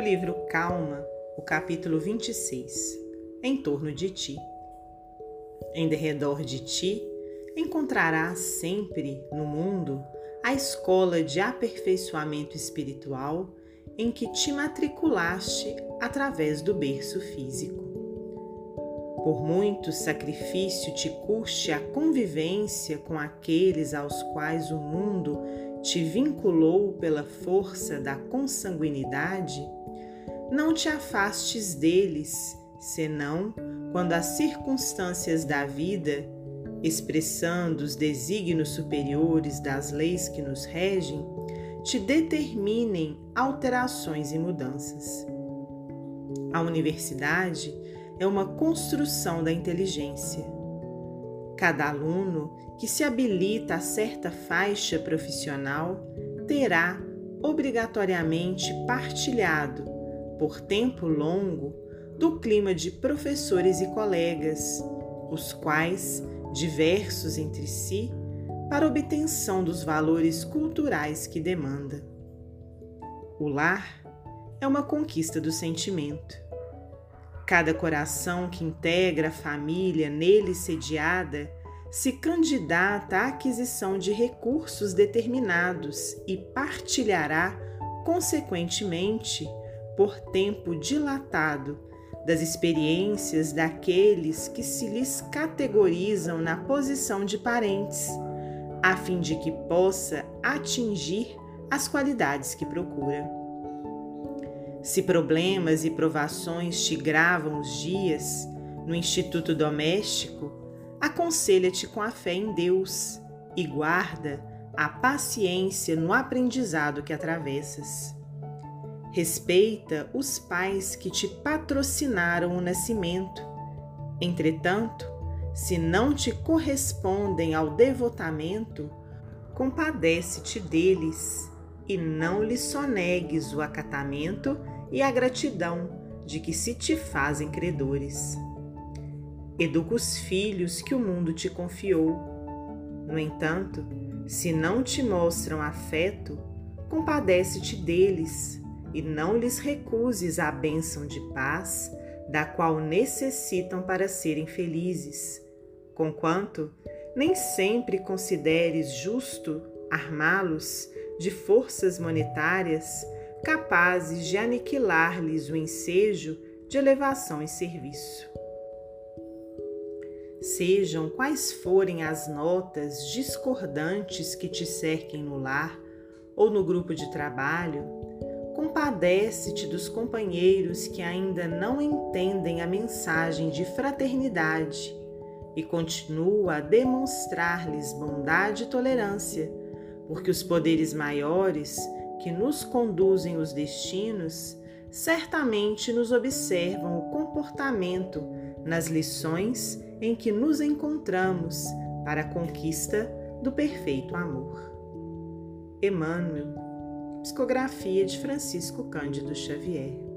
do livro Calma, o capítulo 26 Em torno de ti. Em derredor de ti encontrarás sempre no mundo a escola de aperfeiçoamento espiritual em que te matriculaste através do berço físico. Por muito sacrifício te custe a convivência com aqueles aos quais o mundo te vinculou pela força da consanguinidade, não te afastes deles, senão quando as circunstâncias da vida, expressando os desígnios superiores das leis que nos regem, te determinem alterações e mudanças. A universidade é uma construção da inteligência. Cada aluno que se habilita a certa faixa profissional terá obrigatoriamente partilhado, por tempo longo, do clima de professores e colegas, os quais, diversos entre si, para obtenção dos valores culturais que demanda. O lar é uma conquista do sentimento. Cada coração que integra a família nele sediada se candidata à aquisição de recursos determinados e partilhará, consequentemente, por tempo dilatado, das experiências daqueles que se lhes categorizam na posição de parentes a fim de que possa atingir as qualidades que procura. Se problemas e provações te gravam os dias no instituto doméstico, aconselha-te com a fé em Deus e guarda a paciência no aprendizado que atravessas. Respeita os pais que te patrocinaram o nascimento. Entretanto, se não te correspondem ao devotamento, compadece-te deles e não lhes sonegues o acatamento e a gratidão de que se te fazem credores. Educa os filhos que o mundo te confiou. No entanto, se não te mostram afeto, compadece-te deles e não lhes recuses a bênção de paz da qual necessitam para serem felizes, conquanto nem sempre consideres justo armá-los de forças monetárias capazes de aniquilar-lhes o ensejo de elevação e serviço. Sejam quais forem as notas discordantes que te cerquem no lar ou no grupo de trabalho, Compadece-te dos companheiros que ainda não entendem a mensagem de fraternidade e continua a demonstrar-lhes bondade e tolerância, porque os poderes maiores que nos conduzem os destinos certamente nos observam o comportamento nas lições em que nos encontramos para a conquista do perfeito amor. Emmanuel Psicografia de Francisco Cândido Xavier.